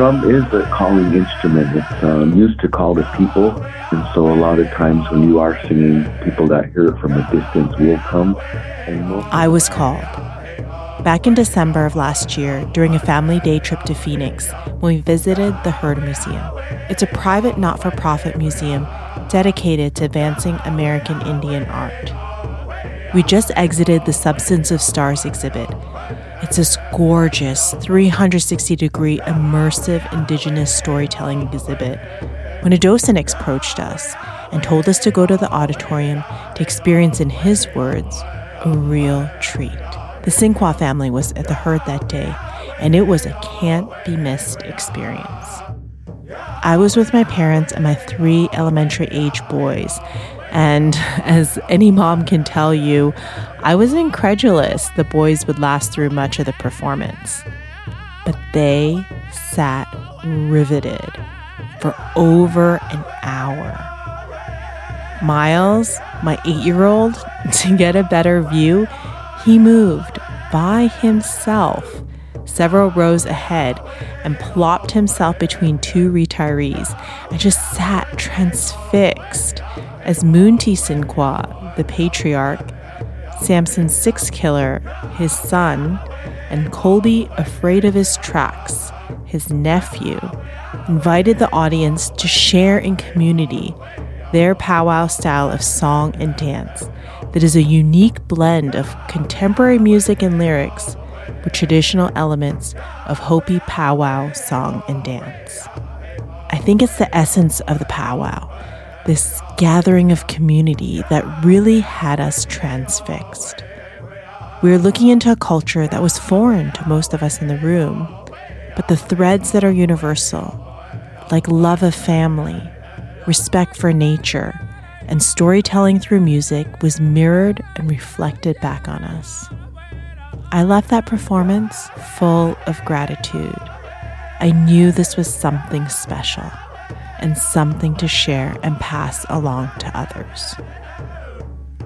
drum is a calling instrument. It's um, used to call the people, and so a lot of times when you are singing, people that hear it from a distance will come. I was called. Back in December of last year, during a family day trip to Phoenix, when we visited the Heard Museum. It's a private not for profit museum dedicated to advancing American Indian art. We just exited the Substance of Stars exhibit. It's this gorgeous 360 degree immersive indigenous storytelling exhibit. When a docent approached us and told us to go to the auditorium to experience, in his words, a real treat. The Sinquah family was at the Heard that day, and it was a can't be missed experience. I was with my parents and my three elementary age boys, and as any mom can tell you, I was incredulous the boys would last through much of the performance. But they sat riveted for over an hour. Miles, my eight year old, to get a better view, he moved by himself several rows ahead and plopped himself between two retirees and just sat transfixed as Moontee Sinquah, the patriarch, Sampson's six killer, his son, and Colby, Afraidofhistracks, his nephew, invited the audience to share in community their powwow style of song and dance that is a unique blend of contemporary music and lyrics with traditional elements of Hopi powwow song and dance. I think it's the essence of the powwow, this gathering of community that really had us transfixed. We were looking into a culture that was foreign to most of us in the room, but the threads that are universal, like love of family, respect for nature, and storytelling through music, was mirrored and reflected back on us. I left that performance full of gratitude. I knew this was something special and something to share and pass along to others.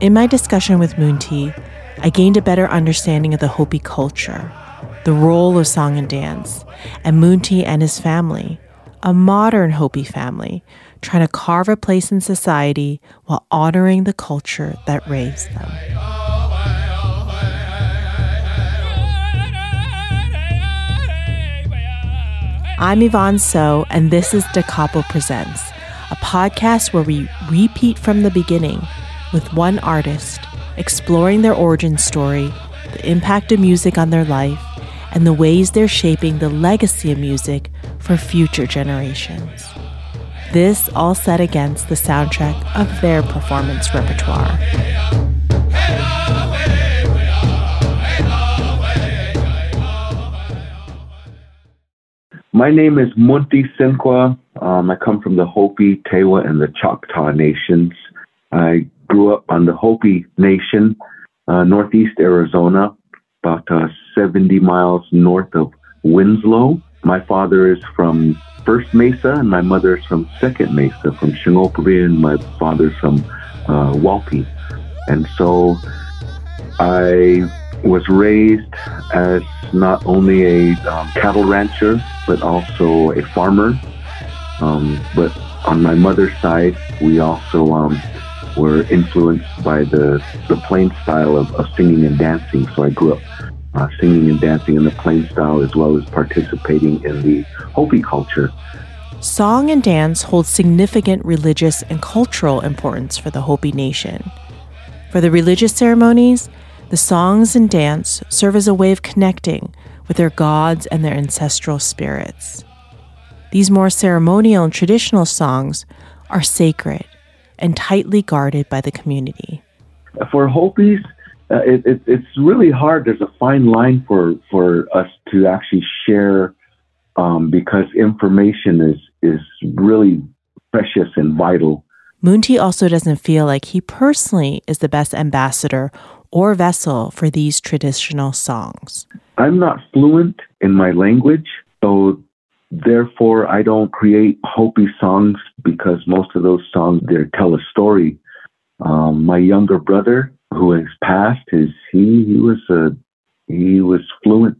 In my discussion with Moontee, I gained a better understanding of the Hopi culture, the role of song and dance, and Moontee and his family, a modern Hopi family, trying to carve a place in society while honoring the culture that raised them. I'm Yvonne So, and this is Da Capo Presents, a podcast where we repeat from the beginning with one artist, exploring their origin story, the impact of music on their life, and the ways they're shaping the legacy of music for future generations. This all set against the soundtrack of their performance repertoire. My name is Moontee Sinquah. Um, I come from the Hopi, Tewa, and the Choctaw nations. I grew up on the Hopi Nation, uh, northeast Arizona, about uh, 70 miles north of Winslow. My father is from First Mesa, and my mother is from Second Mesa, from Shinopri, and my father's from uh, Walpi. And so I was raised as not only a um, cattle rancher, but also a farmer. Um, but on my mother's side, we also um, were influenced by the, the plain style of, of singing and dancing. So I grew up uh, singing and dancing in the plain style as well as participating in the Hopi culture. Song and dance hold significant religious and cultural importance for the Hopi nation. For the religious ceremonies, the songs and dance serve as a way of connecting with their gods and their ancestral spirits. These more ceremonial and traditional songs are sacred and tightly guarded by the community. For Hopis, uh, it, it, it's really hard. There's a fine line for, for us to actually share um, because information is, is really precious and vital. Moontee also doesn't feel like he personally is the best ambassador or vessel for these traditional songs. I'm not fluent in my language, so therefore I don't create Hopi songs because most of those songs they tell a story. Um, my younger brother, who has passed, is he he was a he was fluent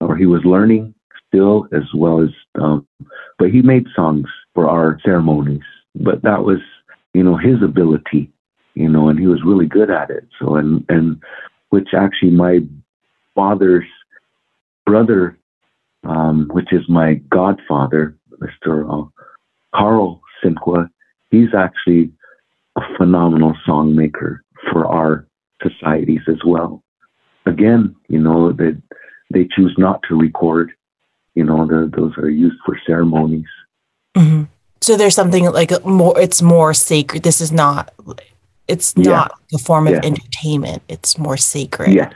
or he was learning still, as well as, um, but he made songs for our ceremonies. But that was, you know, his ability, you know, and he was really good at it. So, and, and which actually my father's brother, um, which is my godfather, Mr. Uh, Carl Sinquah, he's actually a phenomenal song maker for our societies as well. Again, you know, that they, they choose not to record, you know, the, those are used for ceremonies. Mm-hmm. So there's something like more, it's more sacred. This is not, it's not yeah. a form of entertainment. It's more sacred. Yes.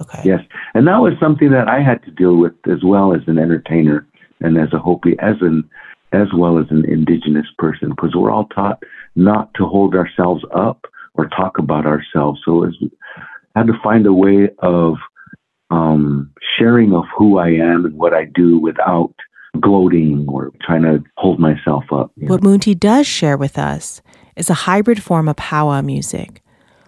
Okay. Yes. And that was something that I had to deal with as well as an entertainer and as a Hopi, as an as well as an indigenous person, because we're all taught not to hold ourselves up or talk about ourselves. So I had to find a way of um, sharing of who I am and what I do without gloating or trying to hold myself up. What Moontee does share with us is a hybrid form of powwow music,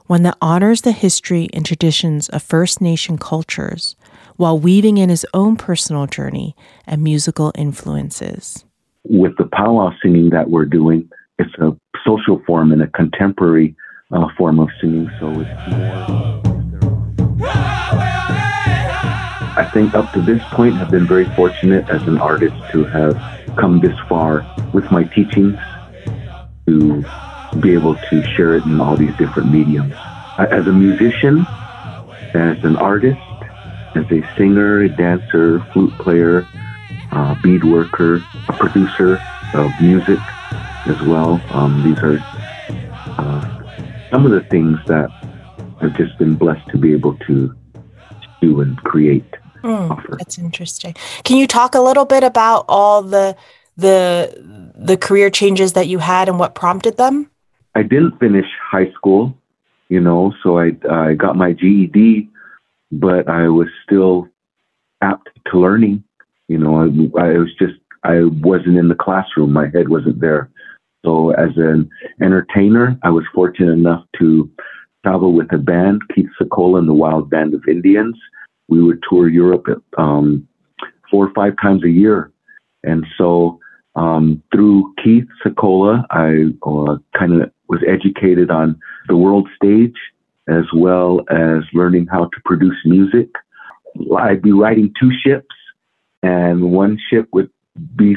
one that honors the history and traditions of First Nation cultures while weaving in his own personal journey and musical influences. With the powwow singing that we're doing, it's a social form and a contemporary uh, form of singing, so it's more. I think up to this point, I've been very fortunate as an artist to have come this far with my teachings to be able to share it in all these different mediums. As a musician, as an artist, as a singer, a dancer, flute player, uh, bead worker, a producer of music as well. Um, these are uh, some of the things that I've just been blessed to be able to do and create. Mm, that's interesting. Can you talk a little bit about all the the the career changes that you had and what prompted them? I didn't finish high school, you know, so I I got my GED, but I was still apt to learning. You know, I, I was just I wasn't in the classroom. My head wasn't there. So as an entertainer, I was fortunate enough to travel with a band, Keith Secola and the Wild Band of Indians. We would tour Europe um, four or five times a year. And so um, through Keith Secola, I uh, kind of was educated on the world stage as well as learning how to produce music. I'd be riding two ships, and one ship would be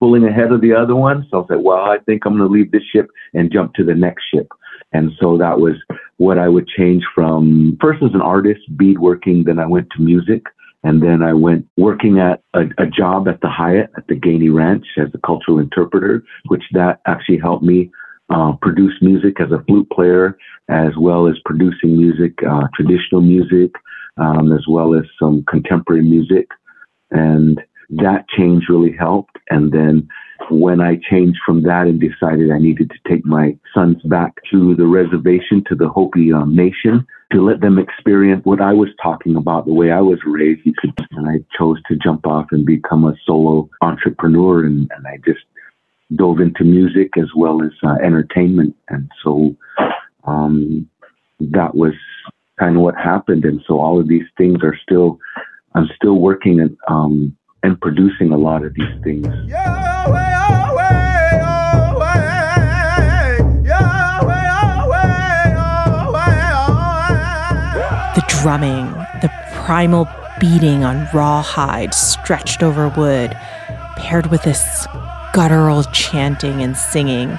pulling ahead of the other one. So I said, well, I think I'm going to leave this ship and jump to the next ship. And so that was what I would change from first as an artist, bead working, then I went to music. And then I went working at a, a job at the Hyatt at the Gainey Ranch as a cultural interpreter, which that actually helped me uh, produce music as a flute player, as well as producing music, uh, traditional music, um, as well as some contemporary music. And that change really helped. And then when I changed from that and decided I needed to take my sons back to the reservation, to the Hopi um, Nation, to let them experience what I was talking about, the way I was raised. And I chose to jump off and become a solo entrepreneur. And, and I just dove into music as well as uh, entertainment. And so um, that was kind of what happened. And so all of these things are still, I'm still working and, um, and producing a lot of these things. The drumming, the primal beating on rawhide stretched over wood, paired with this guttural chanting and singing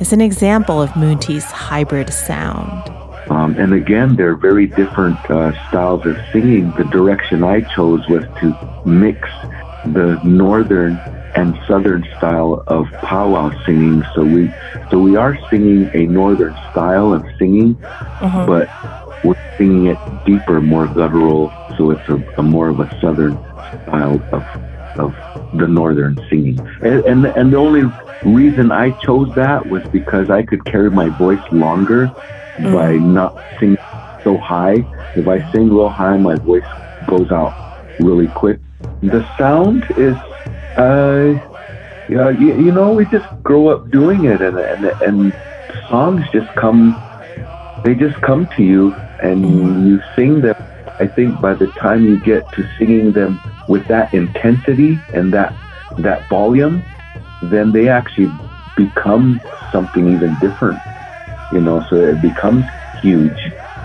is an example of Moontee's hybrid sound. Um, and again, they're very different uh, styles of singing. The direction I chose was to mix the northern and southern style of powwow singing. So we, so we are singing a northern style of singing, uh-huh. but we're singing it deeper, more guttural. So it's a, a more of a southern style of of the northern singing. And, and, and the only reason I chose that was because I could carry my voice longer mm. by not singing so high. If I sing real high, my voice goes out really quick. The sound is, uh, yeah, you, you know, we just grow up doing it, and and and songs just come, they just come to you, and you sing them I think by the time you get to singing them with that intensity and that that volume, then they actually become something even different. You know, so it becomes huge.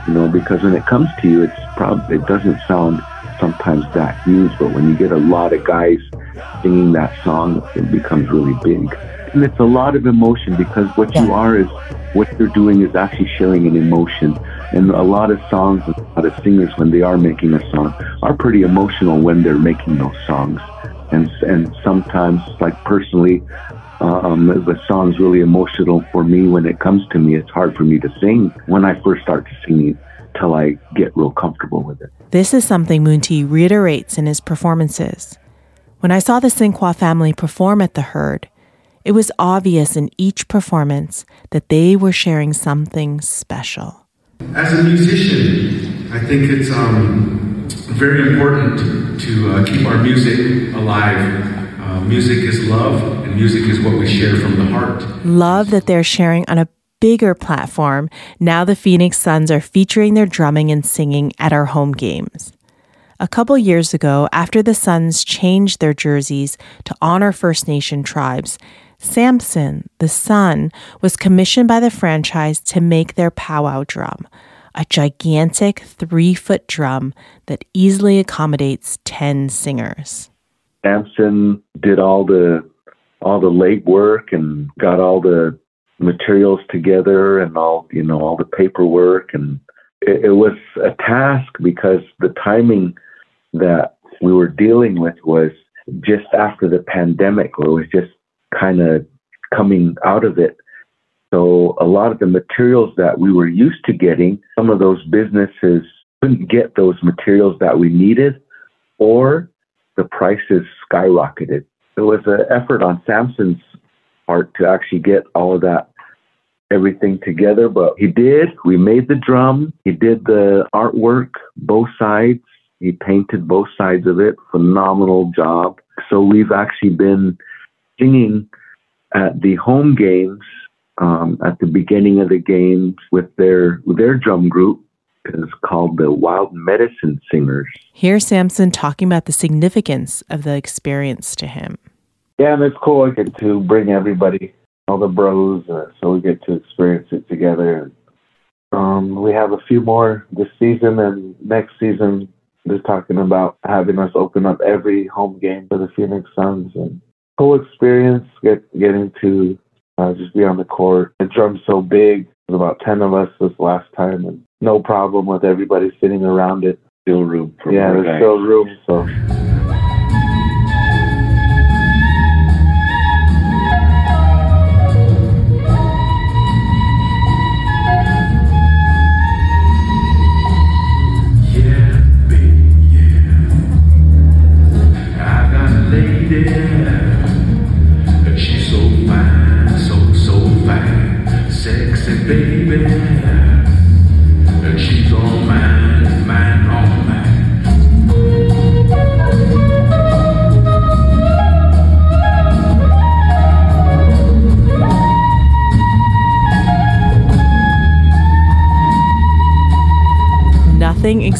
You know, because when it comes to you, it's probably it doesn't sound sometimes that huge, but when you get a lot of guys singing that song, it becomes really big. And it's a lot of emotion because what you are is what you're doing is actually sharing an emotion. And a lot of songs, a lot of singers, when they are making a song, are pretty emotional when they're making those songs. And and sometimes, like personally, um, the song's really emotional for me when it comes to me. It's hard for me to sing when I first start to sing till I get real comfortable with it. This is something Moontee reiterates in his performances. When I saw the Sinquah family perform at the Heard, it was obvious in each performance that they were sharing something special. As a musician, I think it's um, very important to uh, keep our music alive. Uh, music is love, and music is what we share from the heart. Love that they're sharing on a bigger platform. Now the Phoenix Suns are featuring their drumming and singing at our home games. A couple years ago, after the Suns changed their jerseys to honor First Nation tribes, Sampson, the son, was commissioned by the franchise to make their powwow drum, a gigantic three foot drum that easily accommodates 10 singers. Sampson did all the all the legwork and got all the materials together and all you know all the paperwork and it, it was a task because the timing that we were dealing with was just after the pandemic where it was just kind of coming out of it. So a lot of the materials that we were used to getting, some of those businesses couldn't get those materials that we needed, or the prices skyrocketed. It was an effort on Sampson's part to actually get all of that everything together, but he did. We made the drum. He did the artwork, both sides. He painted both sides of it. Phenomenal job. So we've actually been singing at the home games um, at the beginning of the games with their with their drum group is called the Wild Medicine Singers. Here's Sampson talking about the significance of the experience to him. Yeah, and it's cool. I get to bring everybody, all the bros, uh, so we get to experience it together. Um, we have a few more this season, and next season they're talking about having us open up every home game for the Phoenix Suns and cool experience get, getting to uh, just be on the court. The drum's so big. There's about 10 of us this last time, and no problem with everybody sitting around it. Still room for Yeah, there's guys. still room. So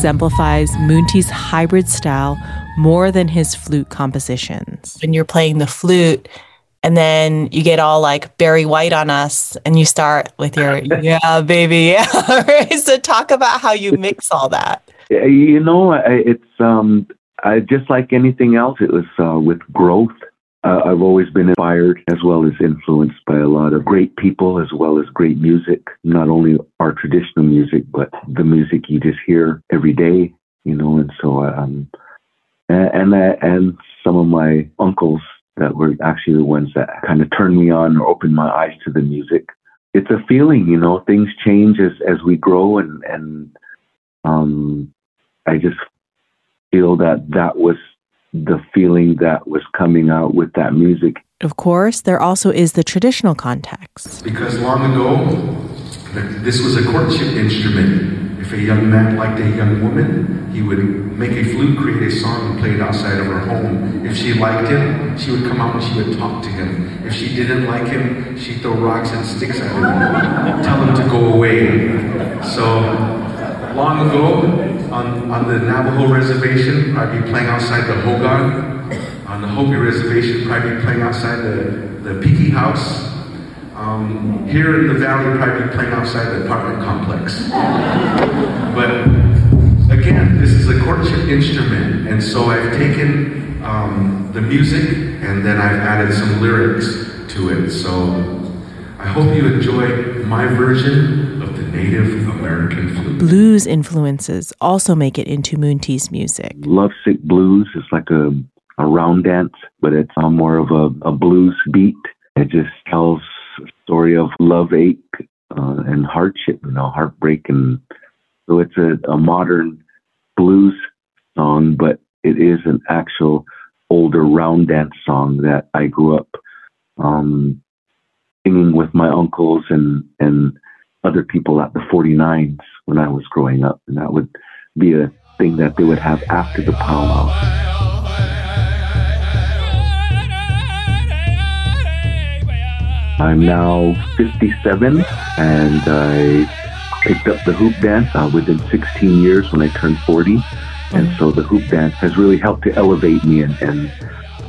exemplifies Moontee's hybrid style more than his flute compositions. when you're playing the flute and then you get all like Barry White on us and you start with your yeah baby yeah right? so talk about how you mix all that you know, it's um, I, just like anything else. It was uh, with growth. Uh, I've always been inspired as well as influenced by a lot of great people as well as great music. Not only our traditional music, but the music you just hear every day. You know, and so um, and and, uh, and some of my uncles that were actually the ones that kind of turned me on or opened my eyes to the music. It's a feeling, you know. Things change as as we grow, and and um, I just feel that that was the feeling that was coming out with that music. Of course, there also is the traditional context. Because long ago, this was a courtship instrument. If a young man liked a young woman, he would make a flute, create a song, and play it outside of her home. If she liked him, she would come out and she would talk to him. If she didn't like him, she'd throw rocks and sticks at him, tell him to go away. So, long ago, on, on the Navajo reservation, I'd be playing outside the Hogan. On the Hopi reservation, probably playing outside the, the piki House. Um, here in the valley, probably playing outside the apartment complex. but again, this is a courtship instrument, and so I've taken um, the music and then I've added some lyrics to it. So I hope you enjoy my version Native American flute. Blues influences also make it into Moontee's music. Lovesick Blues is like a, a round dance, but it's on more of a, a blues beat. It just tells a story of love ache uh, and hardship, you know, heartbreak. And so it's a, a modern blues song, but it is an actual older round dance song that I grew up um, singing with my uncles and, and other people at the 49s when I was growing up. And that would be a thing that they would have after the powwow. I'm now 57 and I picked up the hoop dance uh, within 16 years when I turned 40. And so the hoop dance has really helped to elevate me and, and,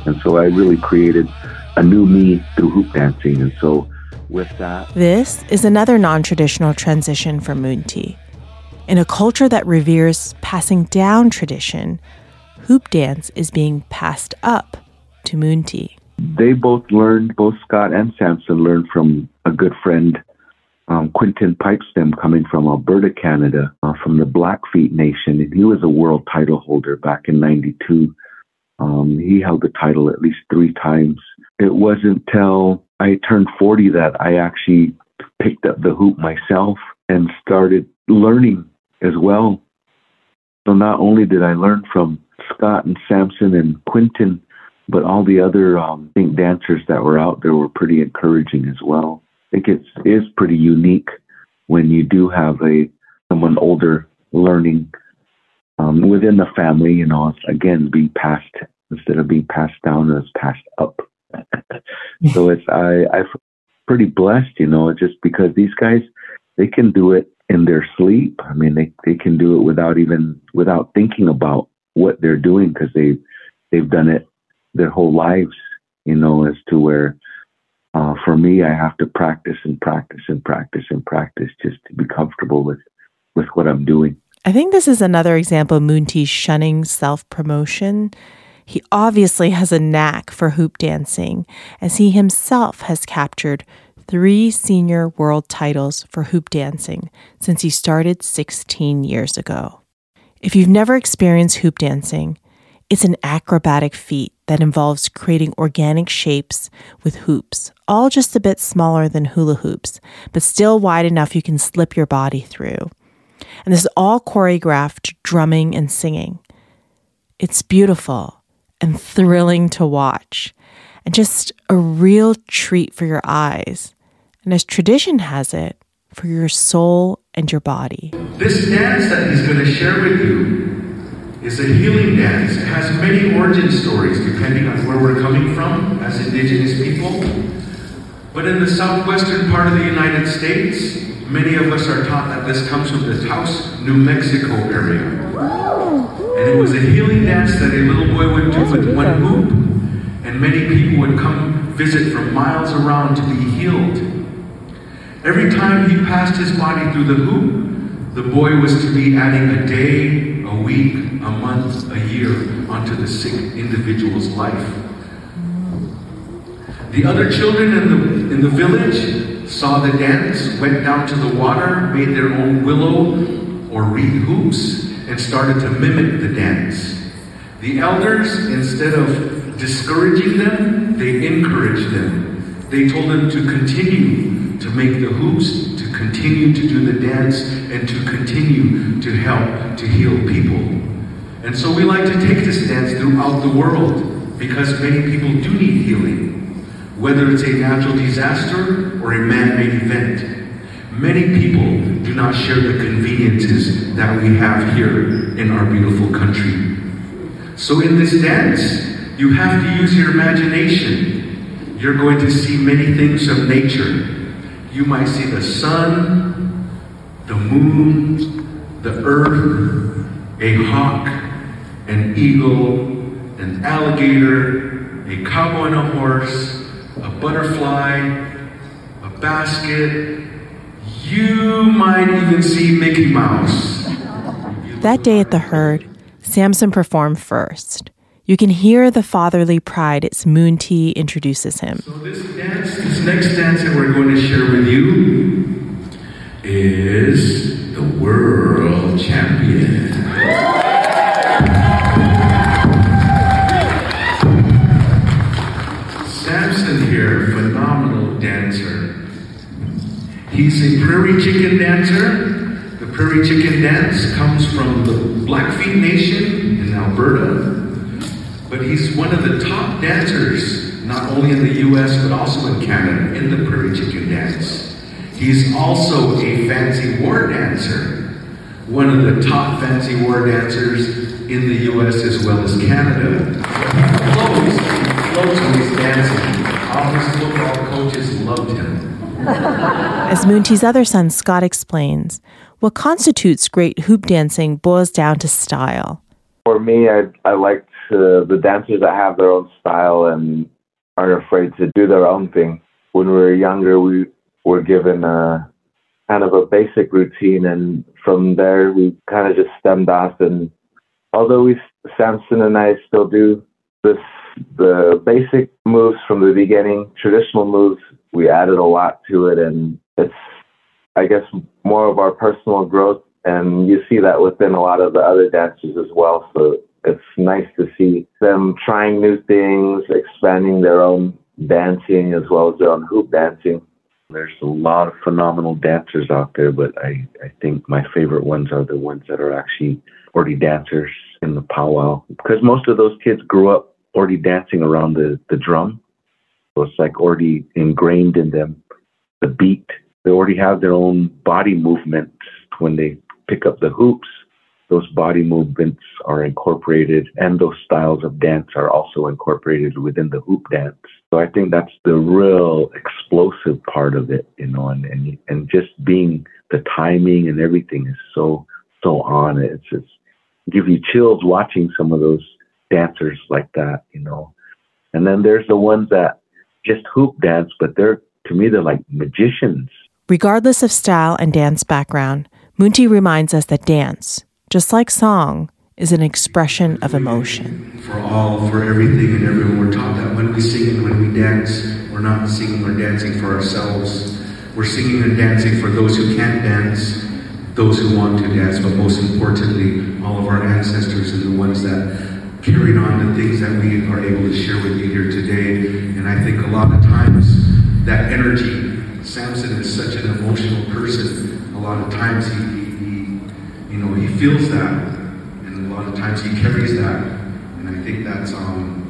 and so I really created a new me through hoop dancing. And so with that. This is another non traditional transition for Moontee. In a culture that reveres passing down tradition, hoop dance is being passed up to Moontee. They both learned, both Scott and Sampson learned from a good friend, um, Quinton Pipestem, coming from Alberta, Canada, uh, from the Blackfeet Nation. And he was a world title holder back in 92. Um, he held the title at least three times. It wasn't till I turned 40 that I actually picked up the hoop myself and started learning as well. So not only did I learn from Scott and Sampson and Quinton, but all the other um, think dancers that were out there were pretty encouraging as well. I think it is pretty unique when you do have a someone older learning um, within the family. You know, again, being passed instead of being passed down, it's passed up. So it's I I'm pretty blessed, you know, just because these guys they can do it in their sleep. I mean, they they can do it without even without thinking about what they're doing because they they've done it their whole lives, you know, as to where uh, for me I have to practice and practice and practice and practice just to be comfortable with with what I'm doing. I think this is another example of Moontee shunning self promotion he obviously has a knack for hoop dancing, as he himself has captured three senior world titles for hoop dancing since he started 16 years ago. If you've never experienced hoop dancing, it's an acrobatic feat that involves creating organic shapes with hoops, all just a bit smaller than hula hoops, but still wide enough you can slip your body through. And this is all choreographed drumming and singing. It's beautiful and thrilling to watch, and just a real treat for your eyes. And as tradition has it, for your soul and your body. This dance that he's going to share with you is a healing dance. It has many origin stories depending on where we're coming from as indigenous people. But in the southwestern part of the United States, many of us are taught that this comes from the Taos, New Mexico area. And it was a healing dance that a little boy would do with one hoop. And many people would come visit from miles around to be healed. Every time he passed his body through the hoop, the boy was to be adding a day, a week, a month, a year onto the sick individual's life. The other children in the, in the village saw the dance, went down to the water, made their own willow or reed hoops, and started to mimic the dance. The elders, instead of discouraging them, they encouraged them. They told them to continue to make the hoops, to continue to do the dance, and to continue to help to heal people. And so we like to take this dance throughout the world because many people do need healing, whether it's a natural disaster or a man made event. Many people do not share the conveniences that we have here in our beautiful country. So in this dance, you have to use your imagination. You're going to see many things of nature. You might see the sun, the moon, the earth, a hawk, an eagle, an alligator, a cowboy on a horse, a butterfly, a basket. You might even see Mickey Mouse. That day at the Heard, Sampson performed first. You can hear the fatherly pride as Moontee introduces him. So this dance, this next dance that we're going to share with you is the world champion. He's a prairie chicken dancer. The prairie chicken dance comes from the Blackfeet Nation in Alberta. But he's one of the top dancers, not only in the US, but also in Canada, in the prairie chicken dance. He's also a fancy war dancer, one of the top fancy war dancers in the US as well as Canada. He flows, he flows when he's dancing. All his football coaches loved him. As Moontee's other son, Scott, explains, what constitutes great hoop dancing boils down to style. For me, I, I like to, the dancers that have their own style and aren't afraid to do their own thing. When we were younger, we were given a kind of a basic routine, and from there, we kind of just stemmed off. And although we, Sampson and I, still do this, the basic moves from the beginning, traditional moves, we added a lot to it, and it's, I guess, more of our personal growth. And you see that within a lot of the other dancers as well. So it's nice to see them trying new things, expanding their own dancing as well as their own hoop dancing. There's a lot of phenomenal dancers out there, but I, I think my favorite ones are the ones that are actually already dancers in the powwow. Because most of those kids grew up already dancing around the, the drum. So it's like already ingrained in them. The beat, they already have their own body movements when they pick up the hoops those body movements are incorporated and those styles of dance are also incorporated within the hoop dance. So I think that's the real explosive part of it, you know, and, and, and just being the timing and everything is so, so on. It's just give you chills watching some of those dancers like that, you know. And then there's the ones that just hoop dance, but they're, to me, they're like magicians. Regardless of style and dance background, Moontee reminds us that dance, just like song, is an expression of emotion. For all, for everything and everyone, we're taught that when we sing and when we dance, we're not singing or dancing for ourselves. We're singing and dancing for those who can't dance, those who want to dance, but most importantly, all of our ancestors and the ones that carried on the things that we are able to share with you here today. And I think a lot of times that energy, Sampson is such an emotional person. A lot of times he, he you know, he feels that, and a lot of times he carries that, and I think that's um,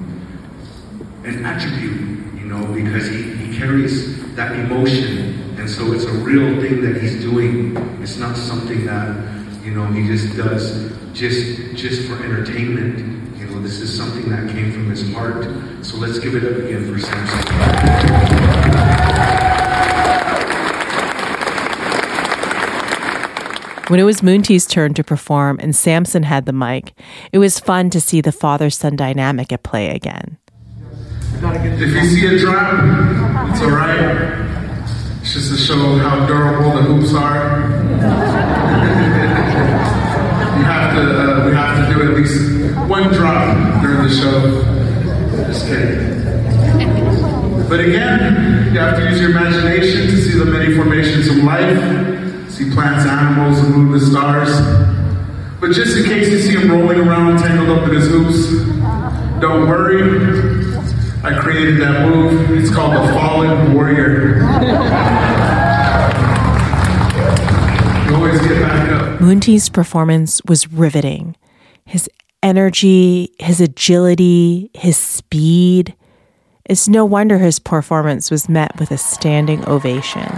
an attribute, you know, because he, he carries that emotion, and so it's a real thing that he's doing. It's not something that, you know, he just does just just for entertainment. You this is something that came from his heart. So let's give it up again for Sampson. When it was Moon turn to perform and Sampson had the mic, it was fun to see the father son dynamic at play again. If you see a drop, it's all right. It's just to show how durable the hoops are. to, uh, we have to do at least one drop during the show. Just kidding. But again, you have to use your imagination to see the many formations of life see plants, animals, and moon, the stars. But just in case you see him rolling around tangled up in his hoops, don't worry. I created that move. It's called the Fallen Warrior. you always get back up. Moon performance was riveting. His energy, his agility, his speed. It's no wonder his performance was met with a standing ovation.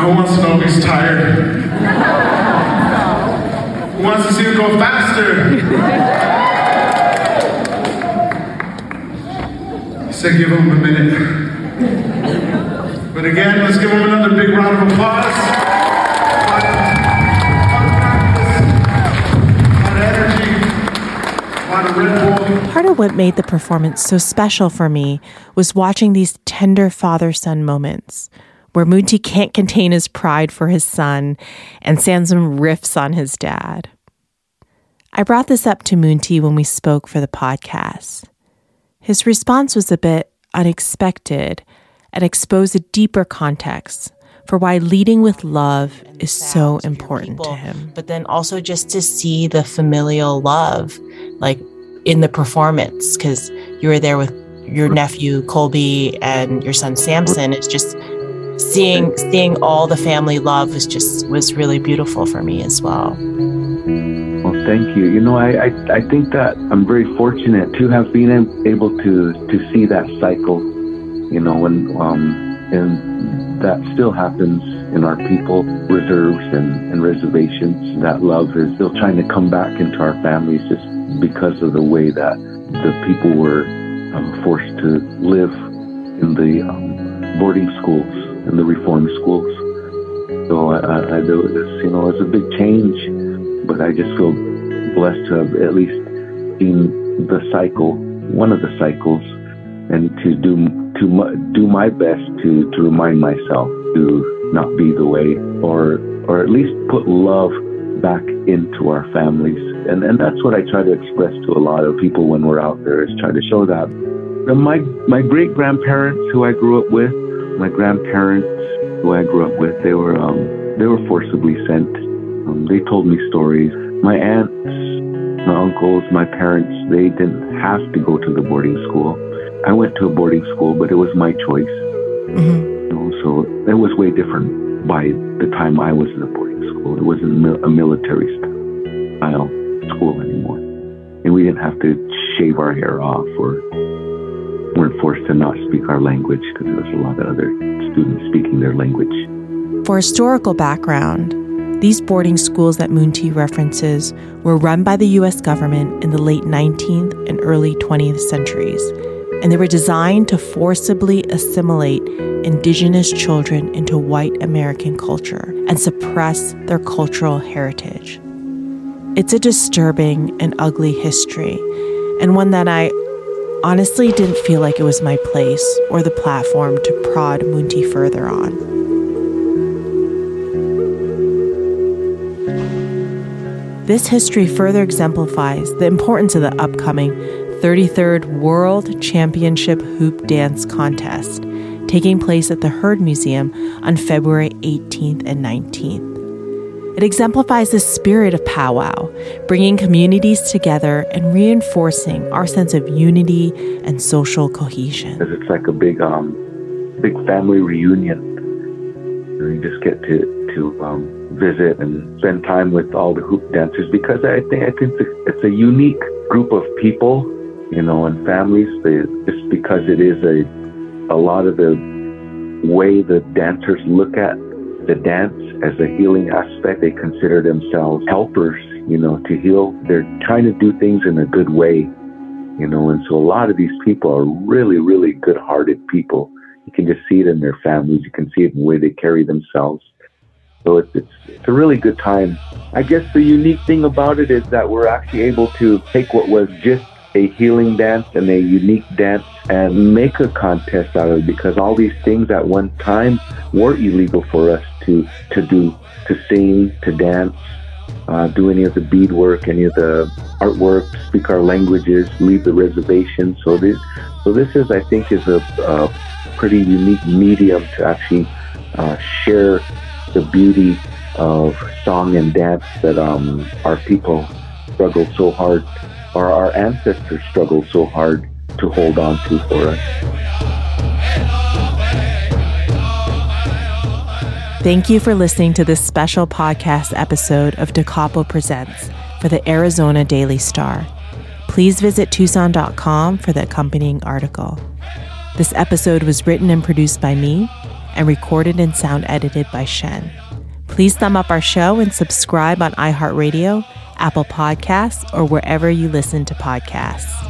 Who wants to know if he's tired? who wants to see him go faster. he said, give him a minute. But again, let's give him another big round of applause. Part of what made the performance so special for me was watching these tender father son moments where Moontee can't contain his pride for his son and Sampson riffs on his dad. I brought this up to Moontee when we spoke for the podcast. His response was a bit unexpected and exposed a deeper context for why leading with love is so important people, to him. But then also just to see the familial love, like in the performance because you were there with your nephew Colby and your son Sampson. It's just seeing seeing all the family love was just was really beautiful for me as well. Well, thank you. You know, I, I, I think that I'm very fortunate to have been able to to see that cycle. You know, and um, and that still happens in our people reserves and, and reservations. That love is still trying to come back into our families just because of the way that the people were um, forced to live in the um, boarding schools and the reform schools. So I, I, was, you know, it's a big change, but I just feel blessed to have at least seen the cycle, one of the cycles, and to do to do my best to to remind myself to not be the way, or or at least put love back into our families. And, and that's what I try to express to a lot of people when we're out there is try to show that. My, my great grandparents who I grew up with, my grandparents who I grew up with, they were, um, they were forcibly sent. Um, they told me stories. My aunts, my uncles, my parents, they didn't have to go to the boarding school. I went to a boarding school, but it was my choice. Mm-hmm. You know, so it was way different by the time I was in the boarding school. It wasn't a military style school anymore. And we didn't have to shave our hair off or weren't forced to not speak our language because there was a lot of other students speaking their language. For historical background, these boarding schools that Moontee references were run by the U.S. government in the late 19th and early 20th centuries, and they were designed to forcibly assimilate indigenous children into white American culture and suppress their cultural heritage. It's a disturbing and ugly history, and one that I honestly didn't feel like it was my place or the platform to prod Moontee further on. This history further exemplifies the importance of the upcoming 33rd World Championship Hoop Dance Contest taking place at the Heard Museum on February 18th and 19th. It exemplifies the spirit of powwow, bringing communities together and reinforcing our sense of unity and social cohesion. It's like a big, um, big family reunion. You just get to to um, visit and spend time with all the hoop dancers because I think I think it's a unique group of people, you know, and families. They, just because it is a a lot of the way the dancers look at the dance as a healing aspect. They consider themselves helpers, you know, to heal. They're trying to do things in a good way, you know, and so a lot of these people are really, really good hearted people. You can just see it in their families. You can see it in the way they carry themselves. So it's, it's, it's a really good time. I guess the unique thing about it is that we're actually able to take what was just a healing dance and a unique dance and make a contest out of it because all these things at one time were illegal for us to to do to sing to dance uh, do any of the beadwork any of the artwork speak our languages leave the reservation so this so this is I think is a, a pretty unique medium to actually uh, share the beauty of song and dance that um, our people struggle so hard or our ancestors struggled so hard to hold on to for us. Thank you for listening to this special podcast episode of Da Capo Presents for the Arizona Daily Star. Please visit Tucson.com for the accompanying article. This episode was written and produced by me and recorded and sound edited by Shen. Please thumb up our show and subscribe on iHeartRadio Apple Podcasts, or wherever you listen to podcasts.